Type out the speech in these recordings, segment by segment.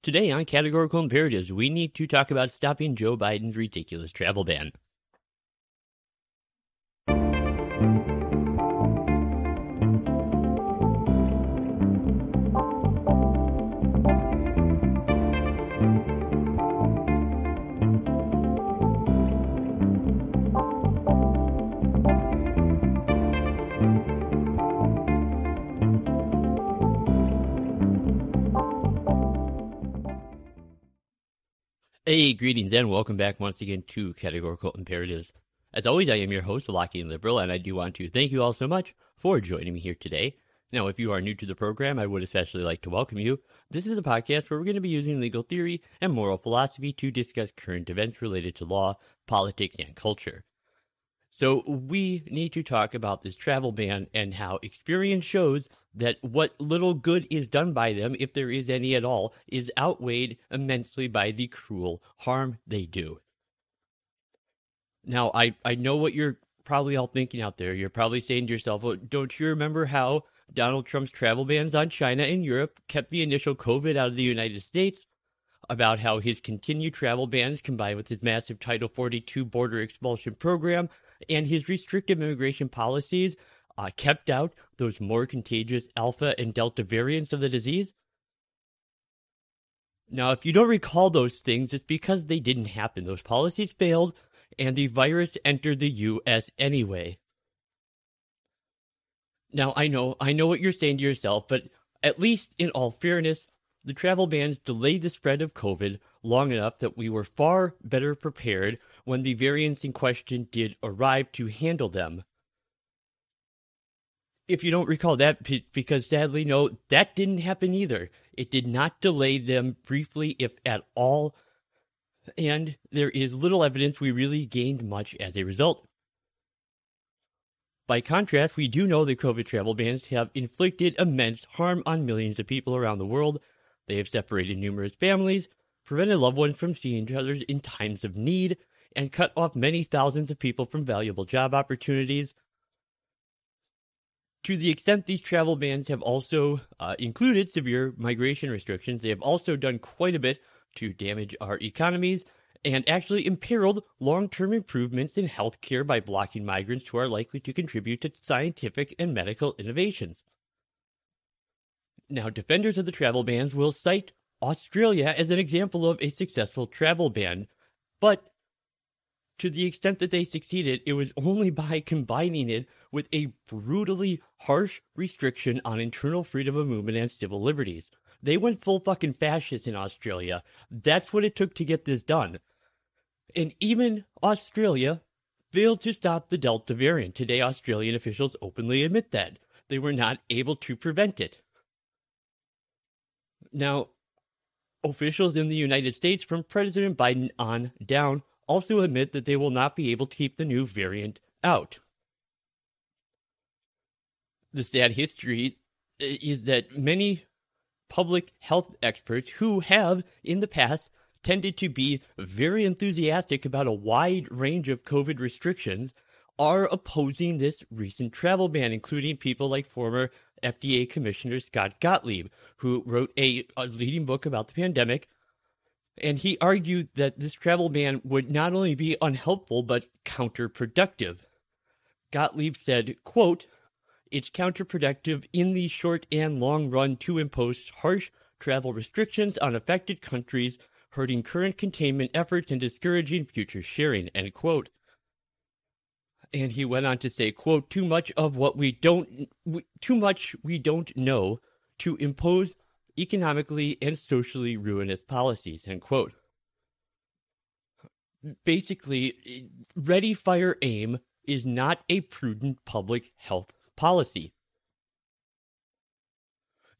Today on Categorical Imperatives, we need to talk about stopping Joe Biden's ridiculous travel ban. Hey, greetings and welcome back once again to Categorical Imperatives. As always, I am your host, Lockean Liberal, and I do want to thank you all so much for joining me here today. Now, if you are new to the program, I would especially like to welcome you. This is a podcast where we're going to be using legal theory and moral philosophy to discuss current events related to law, politics, and culture. So we need to talk about this travel ban and how experience shows that what little good is done by them, if there is any at all, is outweighed immensely by the cruel harm they do. Now, I, I know what you're probably all thinking out there. You're probably saying to yourself, well, don't you remember how Donald Trump's travel bans on China and Europe kept the initial COVID out of the United States? About how his continued travel bans combined with his massive Title 42 border expulsion program and his restrictive immigration policies uh, kept out those more contagious alpha and delta variants of the disease. Now, if you don't recall those things, it's because they didn't happen. Those policies failed, and the virus entered the U.S. anyway. Now, I know, I know what you're saying to yourself, but at least in all fairness, the travel bans delayed the spread of COVID long enough that we were far better prepared when the variants in question did arrive to handle them. If you don't recall that, because sadly, no, that didn't happen either. It did not delay them briefly, if at all, and there is little evidence we really gained much as a result. By contrast, we do know the COVID travel bans have inflicted immense harm on millions of people around the world. They have separated numerous families, prevented loved ones from seeing each other in times of need, and cut off many thousands of people from valuable job opportunities. To the extent these travel bans have also uh, included severe migration restrictions, they have also done quite a bit to damage our economies and actually imperiled long term improvements in healthcare by blocking migrants who are likely to contribute to scientific and medical innovations. Now, defenders of the travel bans will cite Australia as an example of a successful travel ban, but to the extent that they succeeded, it was only by combining it with a brutally harsh restriction on internal freedom of movement and civil liberties. They went full fucking fascist in Australia. That's what it took to get this done. And even Australia failed to stop the Delta variant. Today, Australian officials openly admit that. They were not able to prevent it. Now, officials in the United States, from President Biden on down, also admit that they will not be able to keep the new variant out. The sad history is that many public health experts who have in the past tended to be very enthusiastic about a wide range of COVID restrictions are opposing this recent travel ban, including people like former FDA Commissioner Scott Gottlieb, who wrote a, a leading book about the pandemic and he argued that this travel ban would not only be unhelpful but counterproductive. Gottlieb said, quote, it's counterproductive in the short and long run to impose harsh travel restrictions on affected countries, hurting current containment efforts and discouraging future sharing, end quote. And he went on to say, quote, too much of what we don't, too much we don't know to impose economically and socially ruinous policies, end quote. Basically, ready, fire, aim is not a prudent public health policy.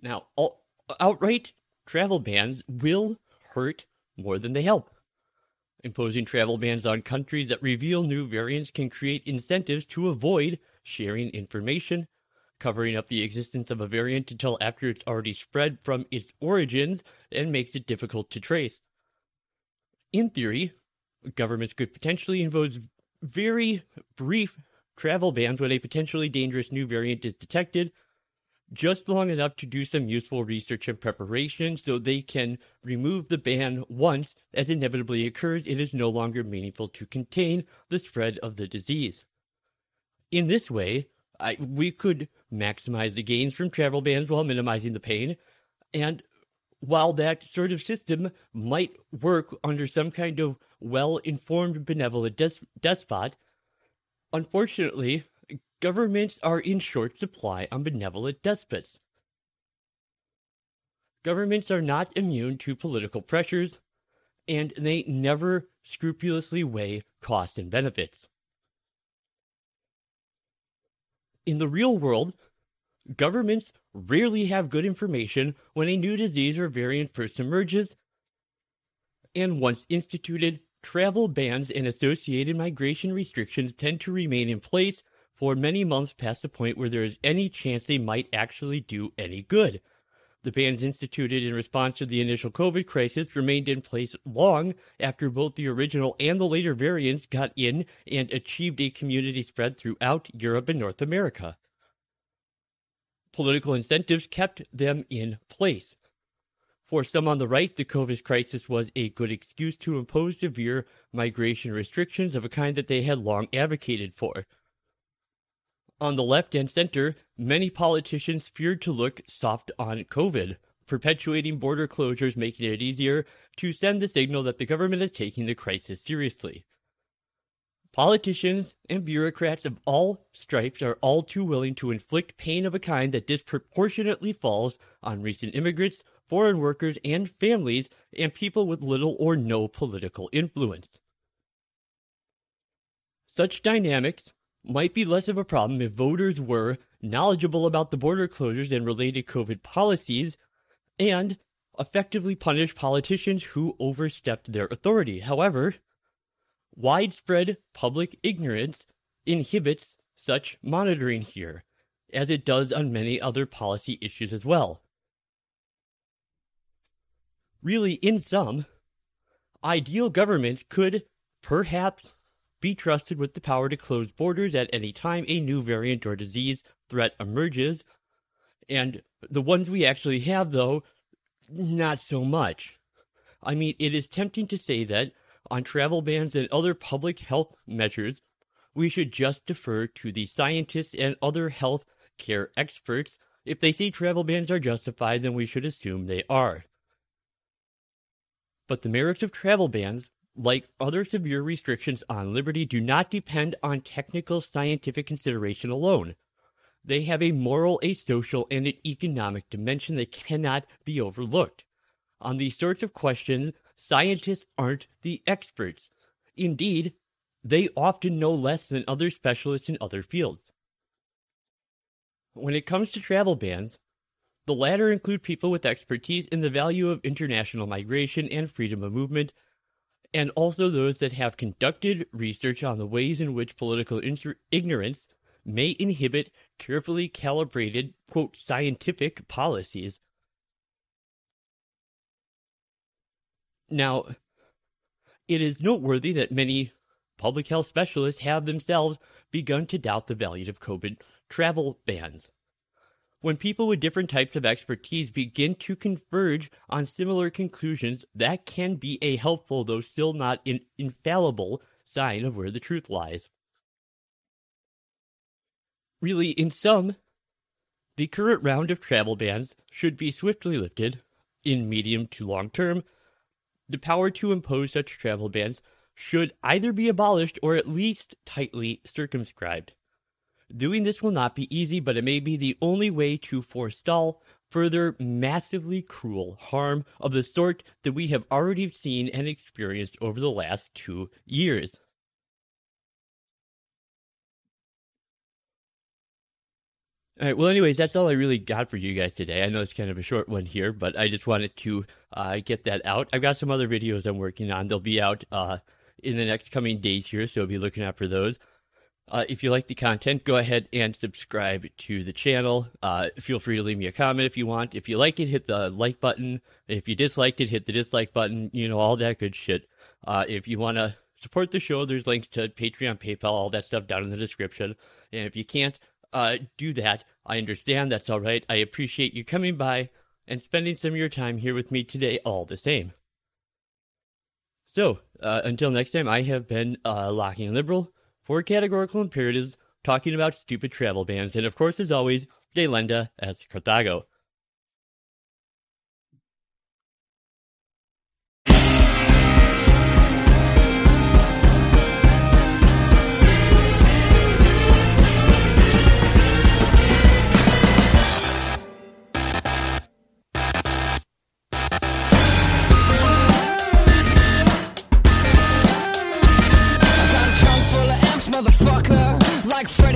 Now, outright travel bans will hurt more than they help. Imposing travel bans on countries that reveal new variants can create incentives to avoid sharing information covering up the existence of a variant until after it's already spread from its origins and makes it difficult to trace. In theory, governments could potentially impose very brief travel bans when a potentially dangerous new variant is detected, just long enough to do some useful research and preparation so they can remove the ban once, as inevitably occurs, it is no longer meaningful to contain the spread of the disease. In this way, I, we could maximize the gains from travel bans while minimizing the pain. And while that sort of system might work under some kind of well informed benevolent des- despot, unfortunately, governments are in short supply on benevolent despots. Governments are not immune to political pressures, and they never scrupulously weigh costs and benefits. In the real world, governments rarely have good information when a new disease or variant first emerges, and once instituted, travel bans and associated migration restrictions tend to remain in place for many months past the point where there is any chance they might actually do any good. The bans instituted in response to the initial COVID crisis remained in place long after both the original and the later variants got in and achieved a community spread throughout Europe and North America. Political incentives kept them in place. For some on the right, the COVID crisis was a good excuse to impose severe migration restrictions of a kind that they had long advocated for. On the left and center, many politicians feared to look soft on COVID, perpetuating border closures, making it easier to send the signal that the government is taking the crisis seriously. Politicians and bureaucrats of all stripes are all too willing to inflict pain of a kind that disproportionately falls on recent immigrants, foreign workers, and families, and people with little or no political influence. Such dynamics might be less of a problem if voters were knowledgeable about the border closures and related COVID policies and effectively punish politicians who overstepped their authority. However, widespread public ignorance inhibits such monitoring here, as it does on many other policy issues as well. Really, in sum, ideal governments could perhaps be trusted with the power to close borders at any time a new variant or disease threat emerges. And the ones we actually have, though, not so much. I mean, it is tempting to say that on travel bans and other public health measures, we should just defer to the scientists and other health care experts. If they say travel bans are justified, then we should assume they are. But the merits of travel bans like other severe restrictions on liberty, do not depend on technical scientific consideration alone. They have a moral, a social, and an economic dimension that cannot be overlooked. On these sorts of questions, scientists aren't the experts. Indeed, they often know less than other specialists in other fields. When it comes to travel bans, the latter include people with expertise in the value of international migration and freedom of movement, and also those that have conducted research on the ways in which political ignorance may inhibit carefully calibrated, quote, scientific policies. Now, it is noteworthy that many public health specialists have themselves begun to doubt the value of COVID travel bans when people with different types of expertise begin to converge on similar conclusions, that can be a helpful, though still not infallible, sign of where the truth lies. Really, in sum, the current round of travel bans should be swiftly lifted in medium to long term. The power to impose such travel bans should either be abolished or at least tightly circumscribed. Doing this will not be easy, but it may be the only way to forestall further massively cruel harm of the sort that we have already seen and experienced over the last two years. All right. Well, anyways, that's all I really got for you guys today. I know it's kind of a short one here, but I just wanted to uh, get that out. I've got some other videos I'm working on. They'll be out uh, in the next coming days here, so be looking out for those. Uh, if you like the content, go ahead and subscribe to the channel. Uh, feel free to leave me a comment if you want. If you like it, hit the like button. If you disliked it, hit the dislike button. You know, all that good shit. Uh, if you want to support the show, there's links to Patreon, PayPal, all that stuff down in the description. And if you can't uh, do that, I understand. That's all right. I appreciate you coming by and spending some of your time here with me today, all the same. So, uh, until next time, I have been uh, Lockean Liberal for categorical imperatives, talking about stupid travel bans, and of course, as always, Delenda est Carthago. like